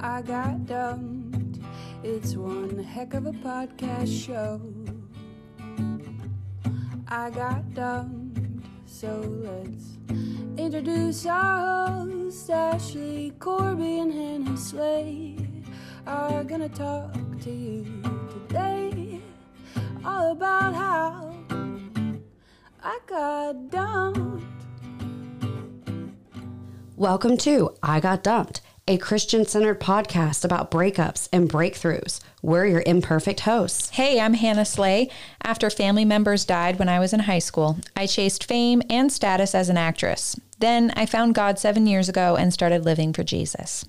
I got dumped. It's one heck of a podcast show. I got dumped, so let's introduce our hosts. Ashley Corby and Hannah Slade are gonna talk to you today all about how I got dumped. Welcome to I Got Dumped, a Christian centered podcast about breakups and breakthroughs. We're your imperfect hosts. Hey, I'm Hannah Slay. After family members died when I was in high school, I chased fame and status as an actress. Then I found God seven years ago and started living for Jesus.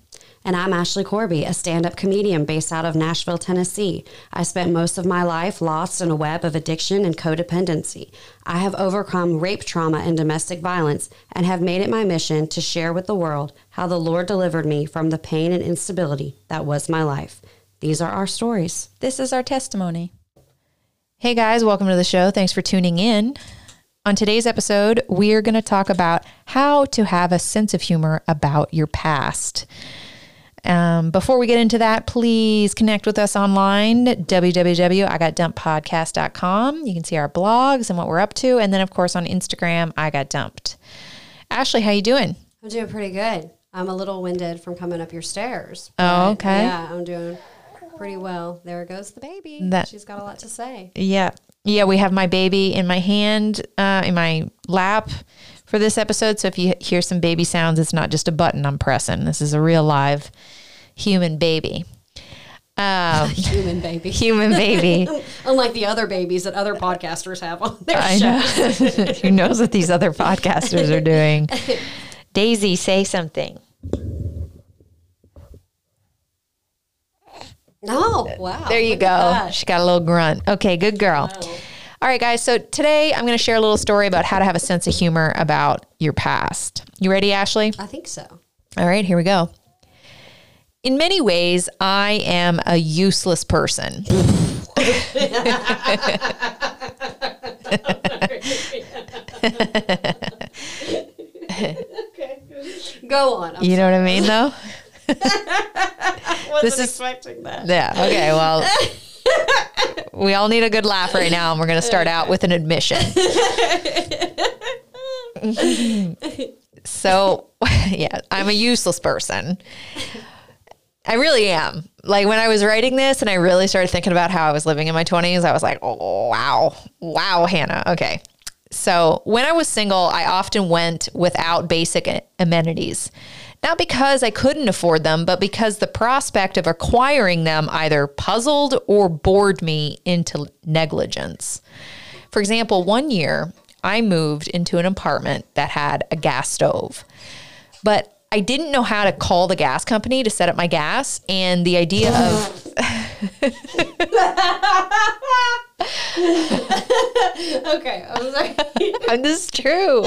And I'm Ashley Corby, a stand up comedian based out of Nashville, Tennessee. I spent most of my life lost in a web of addiction and codependency. I have overcome rape trauma and domestic violence and have made it my mission to share with the world how the Lord delivered me from the pain and instability that was my life. These are our stories. This is our testimony. Hey guys, welcome to the show. Thanks for tuning in. On today's episode, we're going to talk about how to have a sense of humor about your past. Um, before we get into that, please connect with us online, www.igotdumppodcast.com. You can see our blogs and what we're up to. And then, of course, on Instagram, I Got Dumped. Ashley, how you doing? I'm doing pretty good. I'm a little winded from coming up your stairs. Oh, okay. Yeah, I'm doing pretty well. There goes the baby. That- She's got a lot to say. Yeah. Yeah, we have my baby in my hand, uh, in my lap for this episode. So if you hear some baby sounds, it's not just a button I'm pressing. This is a real live human baby. Um, Human baby. human baby. Unlike the other babies that other podcasters have on their I show. know. Who knows what these other podcasters are doing? Daisy, say something. Oh, wow. There you go. She got a little grunt. Okay, good girl. All right, guys. So today I'm going to share a little story about how to have a sense of humor about your past. You ready, Ashley? I think so. All right, here we go. In many ways, I am a useless person. okay. Go on. I'm You know what I mean, though? wasn't this is- expecting that. Yeah. Okay. Well, we all need a good laugh right now, and we're going to start out with an admission. so, yeah, I'm a useless person. I really am. Like when I was writing this and I really started thinking about how I was living in my 20s, I was like, oh, wow. Wow, Hannah. Okay. So when I was single, I often went without basic amenities. Not because I couldn't afford them, but because the prospect of acquiring them either puzzled or bored me into negligence. For example, one year I moved into an apartment that had a gas stove, but I didn't know how to call the gas company to set up my gas. And the idea of Okay. I'm sorry. And this is true.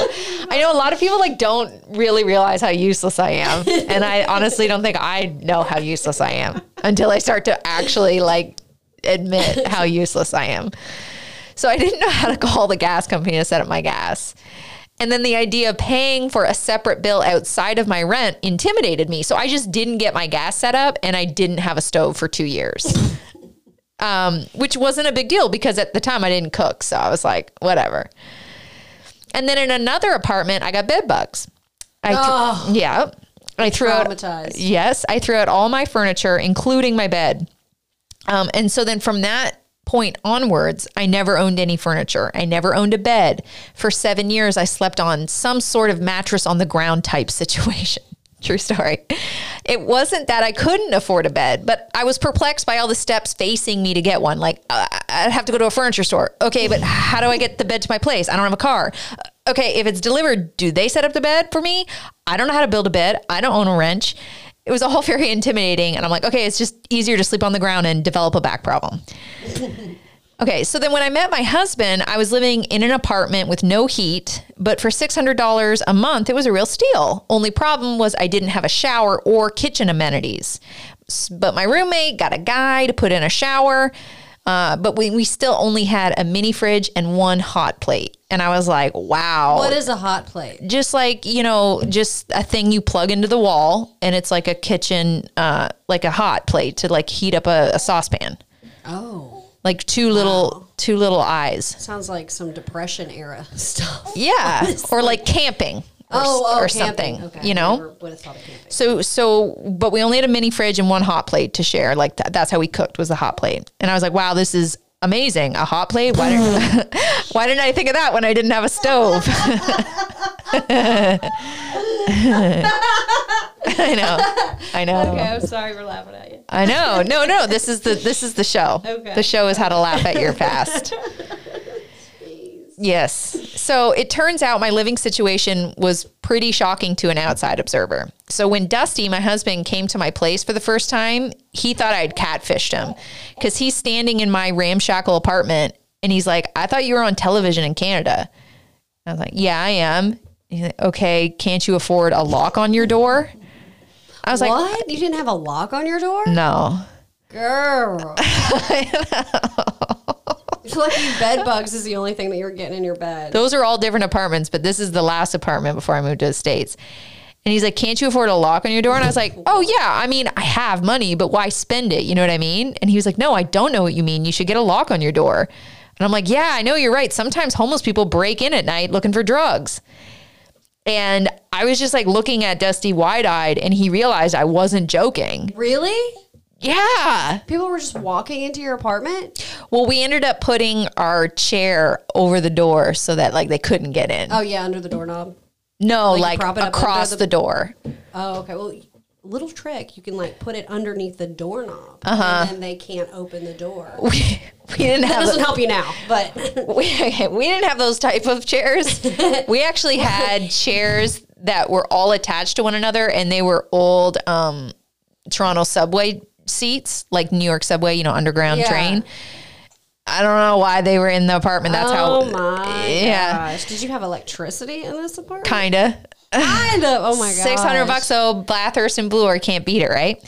I know a lot of people like don't really realize how useless I am. And I honestly don't think I know how useless I am until I start to actually like admit how useless I am. So I didn't know how to call the gas company to set up my gas. And then the idea of paying for a separate bill outside of my rent intimidated me. So I just didn't get my gas set up and I didn't have a stove for two years. Um, which wasn't a big deal because at the time I didn't cook. So I was like, whatever. And then in another apartment, I got bed bugs. I th- Oh. yeah. I threw out yes, I threw out all my furniture, including my bed. Um, and so then from that point onwards, I never owned any furniture. I never owned a bed. For seven years, I slept on some sort of mattress on the ground type situation. True story. It wasn't that I couldn't afford a bed, but I was perplexed by all the steps facing me to get one. Like, uh, I'd have to go to a furniture store. Okay, but how do I get the bed to my place? I don't have a car. Uh, Okay, if it's delivered, do they set up the bed for me? I don't know how to build a bed. I don't own a wrench. It was all very intimidating. And I'm like, okay, it's just easier to sleep on the ground and develop a back problem. Okay, so then when I met my husband, I was living in an apartment with no heat, but for $600 a month, it was a real steal. Only problem was I didn't have a shower or kitchen amenities. But my roommate got a guy to put in a shower. Uh, but we, we still only had a mini fridge and one hot plate. And I was like, wow. What is a hot plate? just like, you know, just a thing you plug into the wall and it's like a kitchen, uh, like a hot plate to like heat up a, a saucepan. Oh, Like two little, two little eyes. sounds like some depression era stuff. Yeah. or like camping or, Oh, oh, or camping. something, Okay, you know? Never would have thought of camping. So so but we only had a mini fridge and one hot plate to share. Like that, that's how we cooked was the hot plate. And I was like, wow, this is amazing. A hot plate? Why didn't why didn't I think of that when I didn't have a stove? I know. I know. Okay, I'm sorry for laughing at you. I know. No, no, this is the this is the show. Okay. The show is how to laugh at your past. Yes. So it turns out my living situation was pretty shocking to an outside observer. So when Dusty, my husband, came to my place for the first time, he thought I'd catfished him because he's standing in my ramshackle apartment and he's like, I thought you were on television in Canada. I was like, Yeah, I am. He's like, okay, can't you afford a lock on your door? I was like, What? You didn't have a lock on your door? No. Girl. Lucky bed bugs is the only thing that you're getting in your bed. Those are all different apartments, but this is the last apartment before I moved to the States. And he's like, Can't you afford a lock on your door? And I was like, Oh, yeah. I mean, I have money, but why spend it? You know what I mean? And he was like, No, I don't know what you mean. You should get a lock on your door. And I'm like, Yeah, I know you're right. Sometimes homeless people break in at night looking for drugs. And I was just like looking at Dusty wide eyed, and he realized I wasn't joking. Really? Yeah. People were just walking into your apartment? Well, we ended up putting our chair over the door so that like they couldn't get in. Oh, yeah, under the doorknob. no, like like, prop it up across under the door. Oh, okay. Well, little trick. You can like put it underneath the doorknob. Uh-huh. And then they can't open the door. we, we didn't That doesn't help you now, but we, we didn't have those type of chairs. we actually had chairs that were all attached to one another, and they were old um, Toronto subway seats, like New York subway, you know, underground Yeah. train. I don't know why they were in the apartment. That's oh how. my yeah. gosh. Did you have electricity in this apartment? Kinda. Kind of. Oh my gosh. Six hundred bucks. So Bathurst and Bloor can't beat it, right?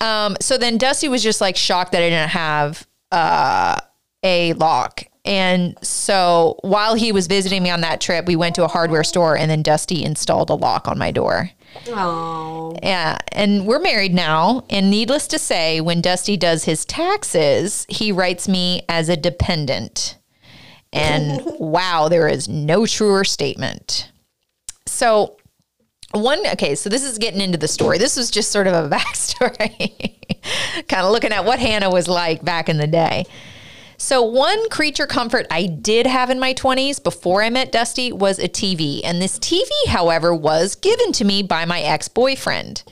Um, so then Dusty was just like shocked that I didn't have uh, a lock. And so while he was visiting me on that trip, we went to a hardware store and then Dusty installed a lock on my door. Oh. Yeah. And we're married now. And needless to say, when Dusty does his taxes, he writes me as a dependent. And wow, there is no truer statement. So, one, okay, so this is getting into the story. This was just sort of a backstory, kind of looking at what Hannah was like back in the day. So, one creature comfort I did have in my 20s before I met Dusty was a TV. And this TV, however, was given to me by my ex boyfriend.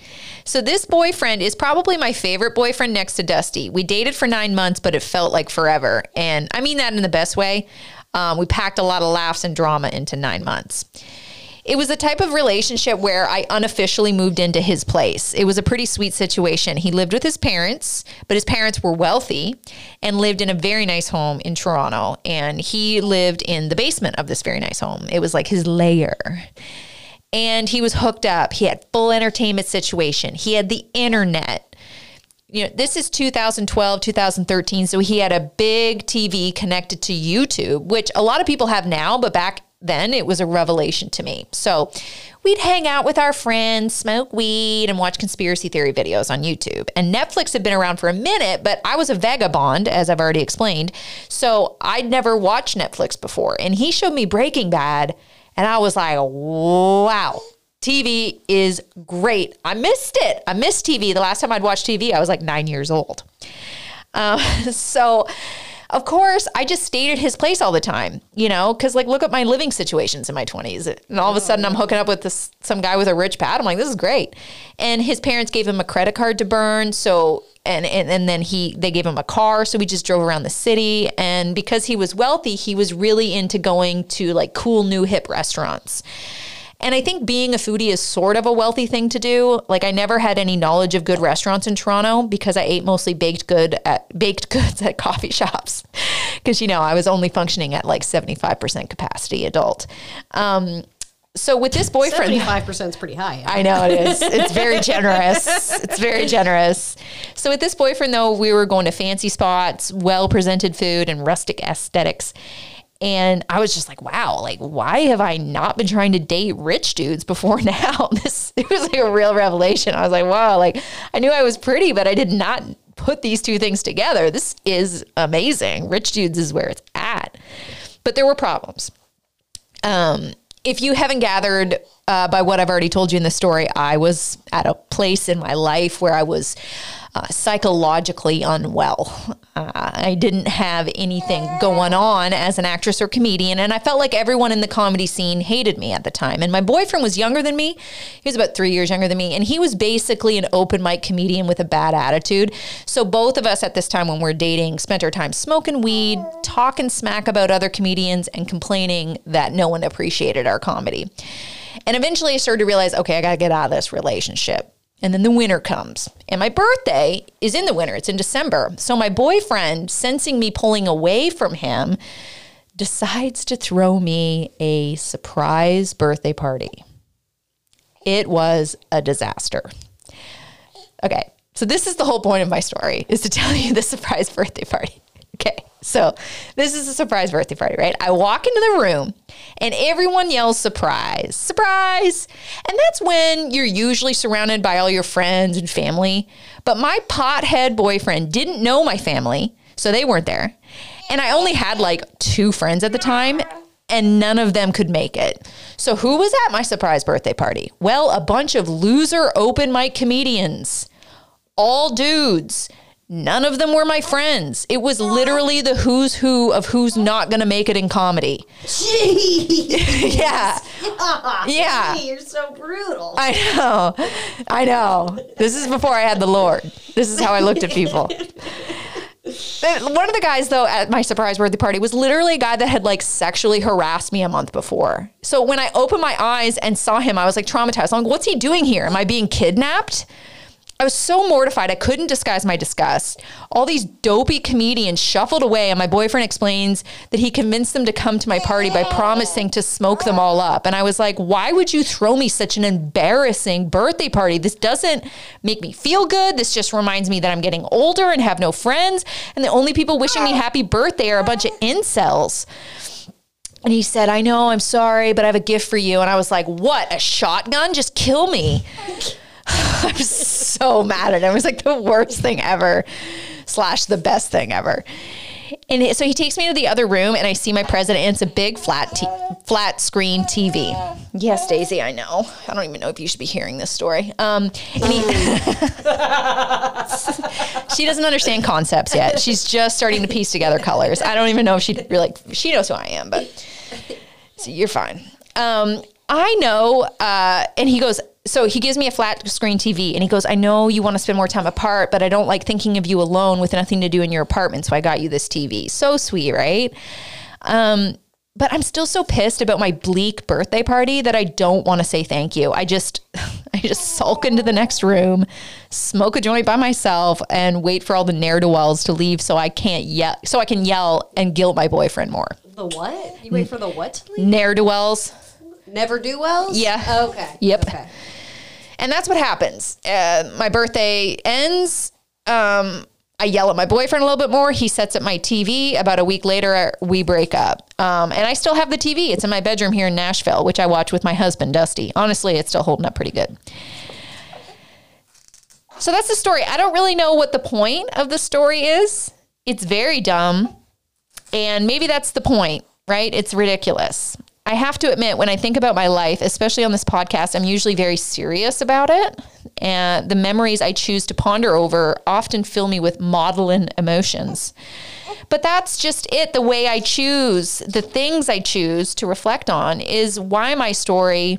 So, this boyfriend is probably my favorite boyfriend next to Dusty. We dated for nine months, but it felt like forever. And I mean that in the best way. Um, we packed a lot of laughs and drama into nine months. It was the type of relationship where I unofficially moved into his place. It was a pretty sweet situation. He lived with his parents, but his parents were wealthy and lived in a very nice home in Toronto. And he lived in the basement of this very nice home. It was like his lair. And he was hooked up. He had full entertainment situation. He had the internet you know, this is 2012, 2013. So he had a big TV connected to YouTube, which a lot of people have now, but back then it was a revelation to me. So we'd hang out with our friends, smoke weed, and watch conspiracy theory videos on YouTube. And Netflix had been around for a minute, but I was a vagabond, as I've already explained. So I'd never watched Netflix before. And he showed me Breaking Bad, and I was like, wow. TV is great. I missed it. I missed TV. The last time I'd watched TV, I was like nine years old. Um, so, of course, I just stayed at his place all the time, you know, because like, look at my living situations in my 20s. And all of a sudden, I'm hooking up with this, some guy with a rich pad. I'm like, this is great. And his parents gave him a credit card to burn. So, and, and, and then he, they gave him a car. So we just drove around the city. And because he was wealthy, he was really into going to like cool, new, hip restaurants. And I think being a foodie is sort of a wealthy thing to do. Like I never had any knowledge of good restaurants in Toronto because I ate mostly baked good at baked goods at coffee shops. Cuz you know, I was only functioning at like 75% capacity adult. Um, so with this boyfriend, 75% is pretty high. I know it is. It's very generous. It's very generous. So with this boyfriend though, we were going to fancy spots, well presented food and rustic aesthetics. And I was just like, wow, like why have I not been trying to date rich dudes before now? This it was like a real revelation. I was like, wow, like I knew I was pretty, but I did not put these two things together. This is amazing. Rich dudes is where it's at. But there were problems. Um, if you haven't gathered uh, by what I've already told you in the story, I was at a place in my life where I was uh, psychologically unwell. Uh, I didn't have anything going on as an actress or comedian, and I felt like everyone in the comedy scene hated me at the time. And my boyfriend was younger than me; he was about three years younger than me, and he was basically an open mic comedian with a bad attitude. So both of us at this time, when we are dating, spent our time smoking weed, talking smack about other comedians, and complaining that no one appreciated our comedy. And eventually, I started to realize, okay, I got to get out of this relationship. And then the winter comes. And my birthday is in the winter, it's in December. So my boyfriend, sensing me pulling away from him, decides to throw me a surprise birthday party. It was a disaster. Okay, so this is the whole point of my story is to tell you the surprise birthday party. Okay. So this is a surprise birthday party, right? I walk into the room and everyone yells surprise, surprise. And that's when you're usually surrounded by all your friends and family. But my pothead boyfriend didn't know my family, so they weren't there. And I only had like two friends at the time, and none of them could make it. So who was at my surprise birthday party? Well, a bunch of loser open mic comedians, all dudes None of them were my friends. It was literally the who's who of who's not going to make it in comedy. Jeez. yeah. Yeah. You're so brutal. I know. I know. This is before I had the Lord. This is how I looked at people. One of the guys, though, at my surprise birthday party was literally a guy that had like sexually harassed me a month before. So when I opened my eyes and saw him, I was like traumatized. I'm like, what's he doing here? Am I being kidnapped? I was so mortified. I couldn't disguise my disgust. All these dopey comedians shuffled away, and my boyfriend explains that he convinced them to come to my party by promising to smoke them all up. And I was like, why would you throw me such an embarrassing birthday party? This doesn't make me feel good. This just reminds me that I'm getting older and have no friends. And the only people wishing me happy birthday are a bunch of incels. And he said, I know, I'm sorry, but I have a gift for you. And I was like, what? A shotgun? Just kill me. I was so mad at him. It was like the worst thing ever, slash the best thing ever. And so he takes me to the other room, and I see my president. And it's a big flat t- flat screen TV. Yes, Daisy, I know. I don't even know if you should be hearing this story. Um, he, she doesn't understand concepts yet. She's just starting to piece together colors. I don't even know if she really she knows who I am, but so you're fine. Um, I know. Uh, and he goes, so he gives me a flat screen TV and he goes, I know you want to spend more time apart, but I don't like thinking of you alone with nothing to do in your apartment. So I got you this TV. So sweet, right? Um, but I'm still so pissed about my bleak birthday party that I don't want to say thank you. I just I just sulk into the next room, smoke a joint by myself, and wait for all the ne'er do wells to leave so I can't yell so I can yell and guilt my boyfriend more. The what? You wait for the what to leave? Ne'er do wells. Never do wells? Yeah. Okay. Yep. Okay. And that's what happens. Uh, my birthday ends. Um, I yell at my boyfriend a little bit more. He sets up my TV. About a week later, we break up. Um, and I still have the TV. It's in my bedroom here in Nashville, which I watch with my husband, Dusty. Honestly, it's still holding up pretty good. So that's the story. I don't really know what the point of the story is. It's very dumb. And maybe that's the point, right? It's ridiculous. I have to admit, when I think about my life, especially on this podcast, I'm usually very serious about it. And the memories I choose to ponder over often fill me with maudlin emotions. But that's just it. The way I choose, the things I choose to reflect on is why my story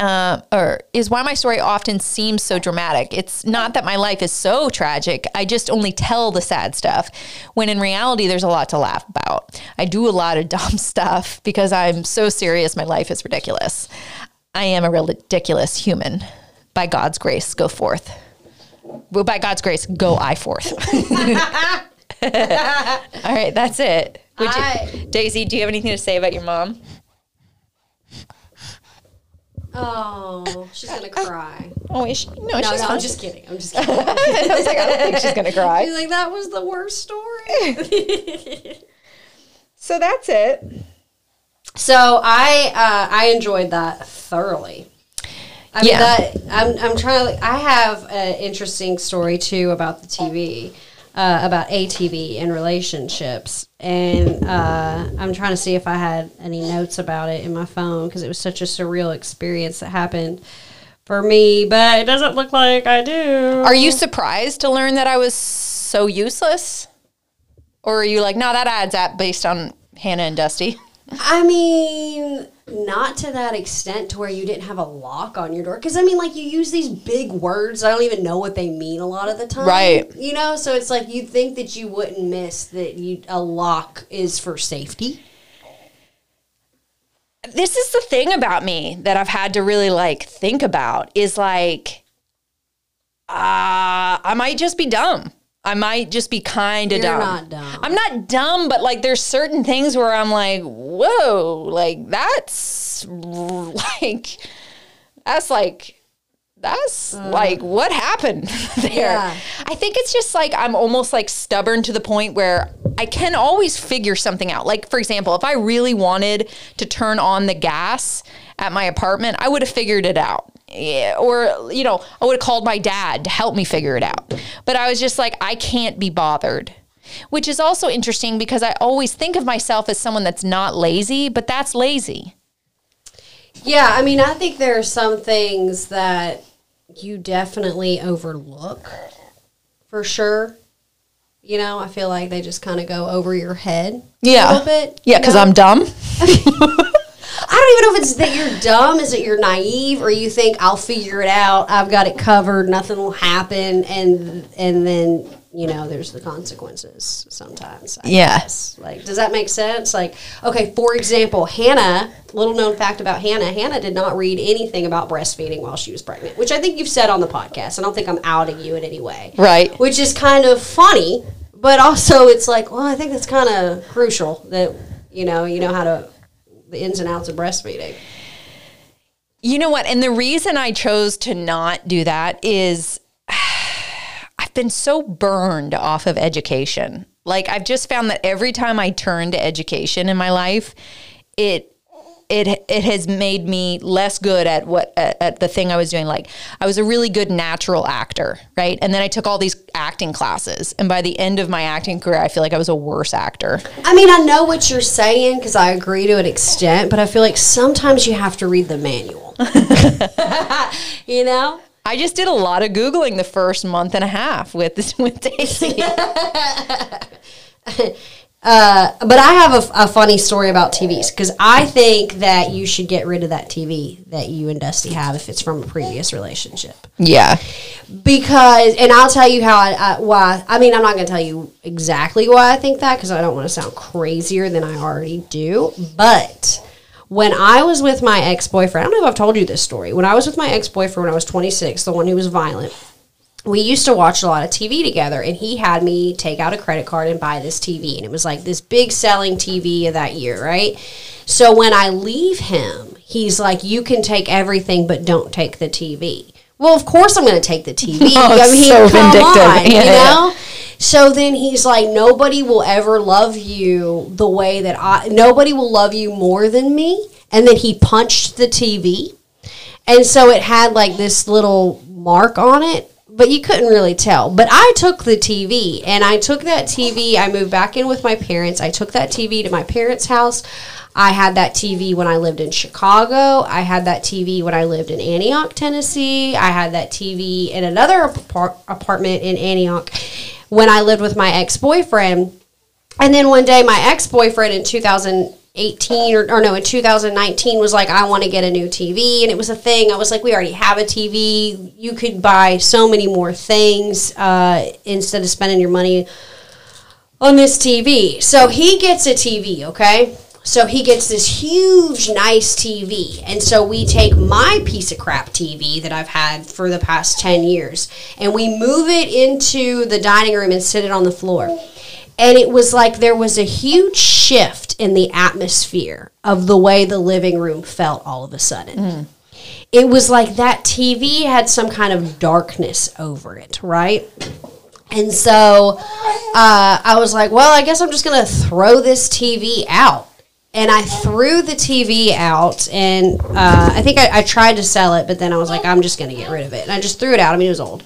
uh, or is why my story often seems so dramatic. It's not that my life is so tragic. I just only tell the sad stuff when in reality, there's a lot to laugh about. I do a lot of dumb stuff because I'm so serious. My life is ridiculous. I am a ridiculous human. By God's grace, go forth. Well, by God's grace, go I forth. All right, that's it. I- Daisy, do you have anything to say about your mom? Oh, she's gonna cry. Oh, is she? No, No, she's no. I'm just kidding. I'm just kidding. I was like, I don't think she's gonna cry. She's like, that was the worst story. So that's it. so I uh, I enjoyed that thoroughly. I mean Yeah. that I'm I'm trying to I have an interesting story too about the TV. Uh, about ATV and relationships, and uh, I'm trying to see if I had any notes about it in my phone because it was such a surreal experience that happened for me. But it doesn't look like I do. Are you surprised to learn that I was so useless? Or are you like, no, that adds up based on Hannah and Dusty? I mean, not to that extent to where you didn't have a lock on your door. Because, I mean, like, you use these big words. I don't even know what they mean a lot of the time. Right. You know, so it's like you'd think that you wouldn't miss that you a lock is for safety. This is the thing about me that I've had to really like think about is like, uh, I might just be dumb. I might just be kind of dumb. not dumb. I'm not dumb, but like there's certain things where I'm like, whoa, like that's like, that's like, that's mm. like what happened there. Yeah. I think it's just like I'm almost like stubborn to the point where I can always figure something out. Like, for example, if I really wanted to turn on the gas at my apartment, I would have figured it out. Yeah, or, you know, I would have called my dad to help me figure it out. But I was just like, I can't be bothered. Which is also interesting because I always think of myself as someone that's not lazy, but that's lazy. Yeah, I mean, I think there are some things that you definitely overlook for sure. You know, I feel like they just kind of go over your head yeah. a little bit. Yeah, you because know? I'm dumb. I don't even know if it's that you're dumb, is it you're naive, or you think I'll figure it out, I've got it covered, nothing will happen, and and then you know there's the consequences sometimes. I Yeah. guess. Like, does that make sense? Like, okay, for example, Hannah. Little known fact about Hannah: Hannah did not read anything about breastfeeding while she was pregnant, which I think you've said on the podcast. I don't think I'm outing you in any way, Right. Which is kind of funny, but also it's like, well, I think that's kind of crucial that you know you know how to the ins and outs of breastfeeding. You know what? And the reason I chose to not do that is I've been so burned off of education. Like I've just found that every time I turn to education in my life, it it it has made me less good at what at, at the thing I was doing. Like I was a really good natural actor, right? And then I took all these acting classes, and by the end of my acting career, I feel like I was a worse actor. I mean, I know what you're saying because I agree to an extent, but I feel like sometimes you have to read the manual. you know? I just did a lot of googling the first month and a half with with Daisy. Uh, but I have a, a funny story about TVs because I think that you should get rid of that TV that you and Dusty have if it's from a previous relationship. yeah. because and i'll tell you how i, I why i mean i'm not going to tell you exactly why i think that because i don't want to sound crazier than i already do but when i was with my ex-boyfriend i don't know if i've told you this story when i was with my ex-boyfriend when i was 26 the one who was violent we used to watch a lot of TV together, and he had me take out a credit card and buy this TV. And it was like this big selling TV of that year, right? So when I leave him, he's like, You can take everything, but don't take the TV. Well, of course I'm going to take the TV. Oh, I mean, so come vindictive. on, Yeah, you yeah. know? So then he's like, Nobody will ever love you the way that I, nobody will love you more than me. And then he punched the TV. And so it had like this little mark on it, but you couldn't really tell. But I took the TV and I took that TV. I moved back in with my parents. I took that TV to my parents' house. I had that TV when I lived in Chicago. I had that TV when I lived in Antioch, Tennessee. I had that TV in another apart- apartment in Antioch when I lived with my ex boyfriend. And then one day, my ex boyfriend in 2018 or, or no, in 2019 was like, I want to get a new TV. And it was a thing. I was like, we already have a TV. You could buy so many more things uh, instead of spending your money on this TV. So he gets a TV, okay? So he gets this huge, nice TV. And so we take my piece of crap TV that I've had for the past 10 years and we move it into the dining room and sit it on the floor. And it was like there was a huge shift in the atmosphere of the way the living room felt all of a sudden. it was like that TV had some kind of darkness over it, right? And so uh, I was like, well, I guess I'm just going to throw this TV out. And I threw the TV out, and uh, I think I, I, tried to sell it, but then I was like, I'm just going to get rid of it. And I just threw it out. I mean, it was old.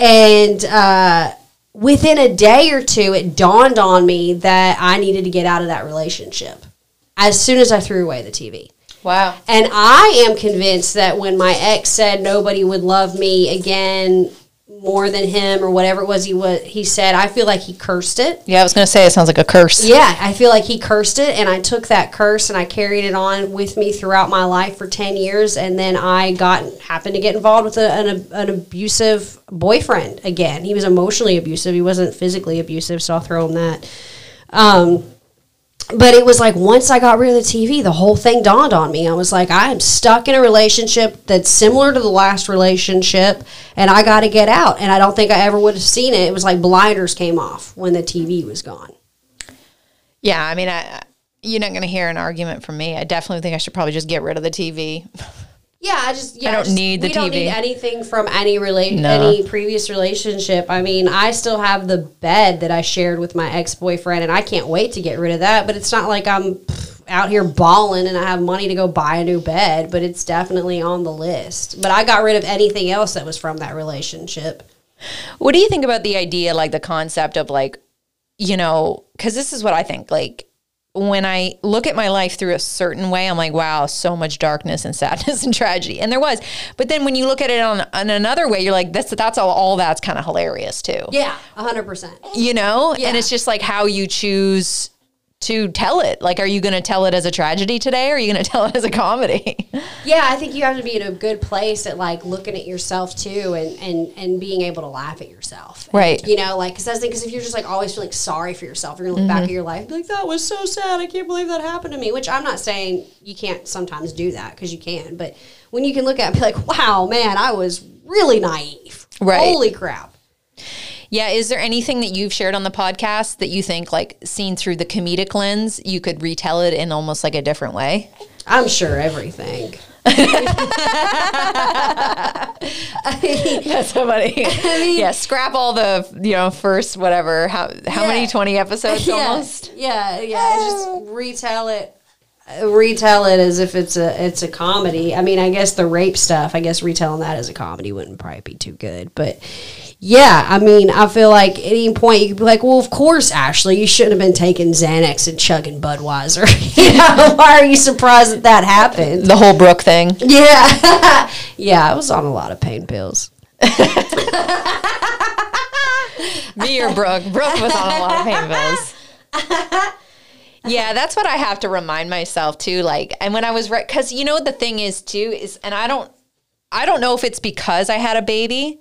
And uh, within a day or two, it dawned on me that I needed to get out of that relationship as soon as I threw away the TV. Wow. And I am convinced that when my ex said nobody would love me again more than him or whatever it was he was he said, I feel like he cursed it. Yeah, I was going to say it sounds like a curse. Yeah, I feel like he cursed it and I took that curse and I carried it on with me throughout my life for 10 years and then I got happened to get involved with a, an, an abusive boyfriend again. He was emotionally abusive. He wasn't physically abusive, so I'll throw him that. Um, but it was like once I got rid of the TV, the whole thing dawned on me. I was like, I am stuck in a relationship that's similar to the last relationship, and I got to get out. And I don't think I ever would have seen it. It was like blinders came off when the TV was gone. Yeah, I mean, I, you're not going to hear an argument from me. I definitely think I should probably just get rid of the TV. Yeah, I just yeah, I don't just, need the we TV. don't need anything from any relate No. any previous relationship. I mean, I still have the bed that I shared with my ex boyfriend, and I can't wait to get rid of that. But it's not like I'm out here balling and I have money to go buy a new bed. But it's definitely on the list. But I got rid of anything else that was from that relationship. What do you think about the idea, like the concept of like, you know, because this is what I think. Like, when I look at my life through a certain way, I'm like, wow, so much darkness and sadness and tragedy, and there was. But then when you look at it on, on another way, you're like, that's that's all. All that's kind of hilarious too. Yeah, hundred percent. You know, Yeah. and it's just like how you choose to tell it. Like, are you going to tell it as a tragedy today, or are you going to tell it as a comedy? Yeah, I think you have to be in a good place at like looking at yourself too, and and and being able to laugh at yourself. And, Right. you know, like because that's the because if you're just like always feeling sorry for yourself, you're gonna look back mm-hmm. at your life and be like, that was so sad. I can't believe that happened to me. Which I'm not saying you can't sometimes do that because you can, but when you can look at it and be like, wow, man, I was really naive. Right. Holy crap. Yeah. Is there anything that you've shared on the podcast that you think, like, seen through the comedic lens, you could retell it in almost like a different way? I'm sure everything. That's somebody. yeah. Scrap all the, you know, first whatever. How how many twenty episodes yeah, almost? Yeah, yeah. Just ah. retell it, retell it as if it's a it's a comedy. I mean, I guess the rape stuff. I guess retelling that as a comedy wouldn't probably be too good, but. Yeah, I mean, I feel like at any point you could be like, "Well, of course, Ashley, you shouldn't have been taking Xanax and chugging Budweiser." you know, why are you surprised that that happened? The whole Brooke thing. Yeah, yeah, I was on a lot of pain pills. Me or Brooke. Brooke was on a lot of pain pills. Yeah, that's what I have to remind myself too. Like, and when I was right, because you know what the thing is too is, and I don't, I don't know if it's because I had a baby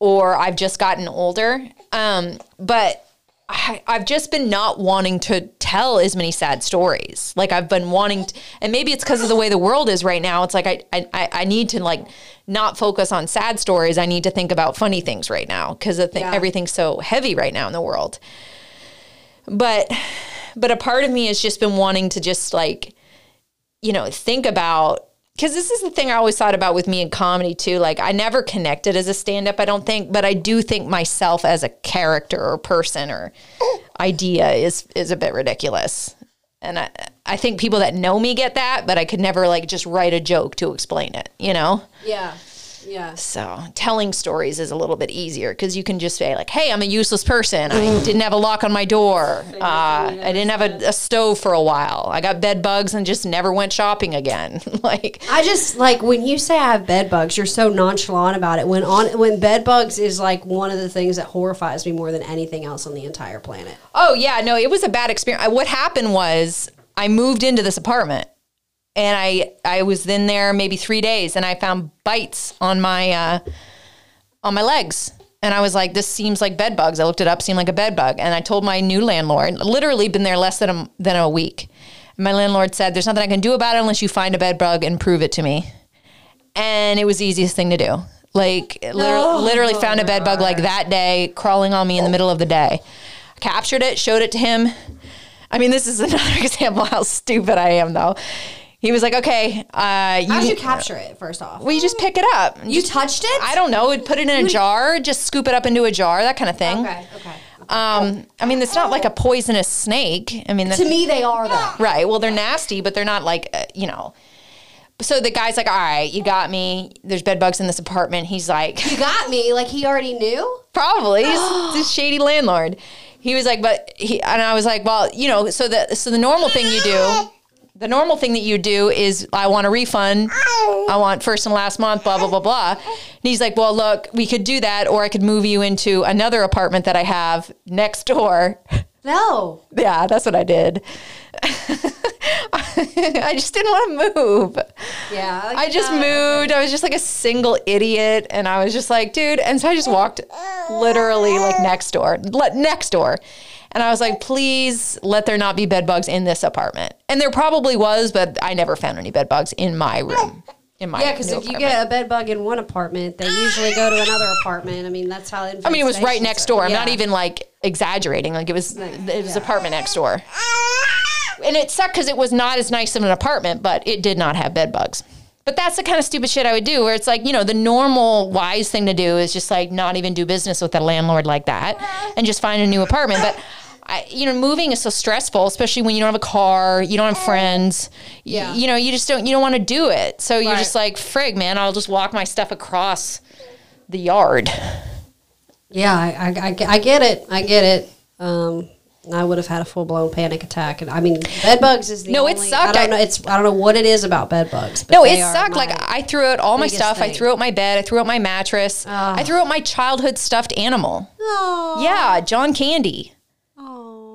or I've just gotten older. Um, but I, I've just been not wanting to tell as many sad stories. Like I've been wanting, to, and maybe it's because of the way the world is right now. It's like I, I, I- need to like not focus on sad stories. I need to think about funny things right now because Yeah. everything's so heavy right now in the world. But, but a part of me has just been wanting to just like, you know, think about because this is the thing I always thought about with me in comedy too. Like I never connected as a stand up, I don't think, but I do think myself as a character or person or idea is is a bit ridiculous. And I I think people that know me get that, but I could never like just write a joke to explain it, you know? Yeah, yeah. So telling stories is a little bit easier because you can just say like, "Hey, I'm a useless person. I didn't have a lock on my door. Uh, I didn't have a, a stove for a while. I got bed bugs and just never went shopping again." like, I just like when you say I have bed bugs, you're so nonchalant about it. When on when bed bugs is like one of the things that horrifies me more than anything else on the entire planet. oh yeah, no, it was a bad experience. What happened was I moved into this apartment and I I was in there maybe three days and I found bites on my uh, on my legs. And I was like, this seems like bed bugs. I looked it up, seemed like a bed bug. And I told my new landlord, literally been there less than a, than a week. My landlord said, there's nothing I can do about it unless you find a bed bug and prove it to me. And it was the easiest thing to do. Like, literally, literally found a bed bug like that day, crawling on me in the middle of the day. Captured it, showed it to him. I mean, this is another example how stupid I am, though. He was like, okay, uh, How did you you, capture it? First off, well, you just pick it up. you touched it. I don't know. We'd put it in a jar, just scoop it up into a jar, that kind of thing. Okay. Okay. Um, I mean, it's not like a poisonous snake. I mean, To me, they are though. right. Well, they're nasty, but they're not like, uh, you know. So the guy's like, all right, you got me. There's bed bugs in this apartment. He's like, You got me. Like he already knew. probably he's this shady landlord. He was like, but he, and I was like, well, you know, so the, so the normal thing you do, the normal thing that you do is I want a refund. I want first and last month, blah, blah, blah, blah. And he's like, well, look, we could do that, or I could move you into another apartment that I have next door. No. Yeah, that's what I did. I just didn't want to move. Yeah. I just uh, moved. I was just like a single idiot, and I was just like, dude. And so I just walked literally like next door, next door, and I was like, please let there not be bed bugs in this apartment. And there probably was, but I never found any bed bugs in my room. In my Yeah, because if you apartment. get a bed bug in one apartment, they usually go to another apartment. I mean, that's how. I mean, it was right next are. door. I'm not even like exaggerating. Like it was, it was apartment next door. And it sucked because it was not as nice of an apartment, but it did not have bed bugs. But that's the kind of stupid shit I would do where it's like, you know, the normal wise thing to do is just like not even do business with a landlord like that and just find a new apartment. But I, you know, moving is so stressful, especially when you don't have a car, you don't have friends. Yeah. You, you know, you just don't, you don't want to do it. So you're just like, frig, man, I'll just walk my stuff across the yard. Yeah, I, I, I, get it. I get it. Um, I would have had a full blown panic attack, and I mean, bed bugs is the No, it sucked. I don't know. It's I don't know what it is about bed bugs. But No, it sucked. Like I threw out all my stuff. I threw out my bed. I threw out my mattress. I threw out my childhood stuffed animal. oh, Yeah, John Candy.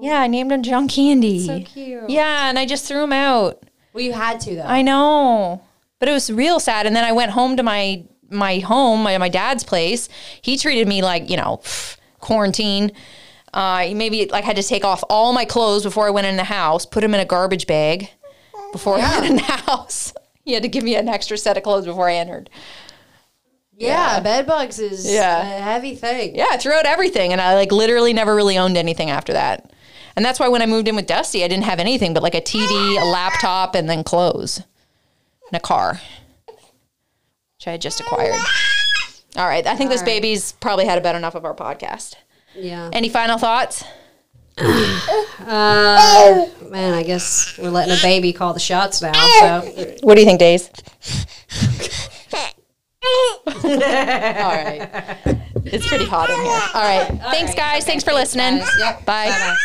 Yeah, I named him John Candy. so cute. Yeah, and I just threw him out. Well, you had to though. I know, but it was real sad. And then I went home to my my home, my, my dad's place. He treated me like you know quarantine. Uh, maybe like had to take off all my clothes before I went in the house, put them in a garbage bag before I went in the house. He had to give me an extra set of clothes before I entered. yeah, bed bugs is Yeah. a heavy thing. Yeah, I threw out everything, and I like literally never really owned anything after that. And that's why when I moved in with Dusty, I didn't have anything but like a TV, a laptop, and then clothes, and a car, which I had just acquired. All right, I think this All right. baby's probably had about enough of our podcast. Yeah. Any final thoughts? Uh, man, I guess we're letting a baby call the shots now. So What do you think, Days? All right, it's pretty hot in here. All right, thanks, right. guys. Okay, Thanks for listening. Yep. Bye. Bye-bye.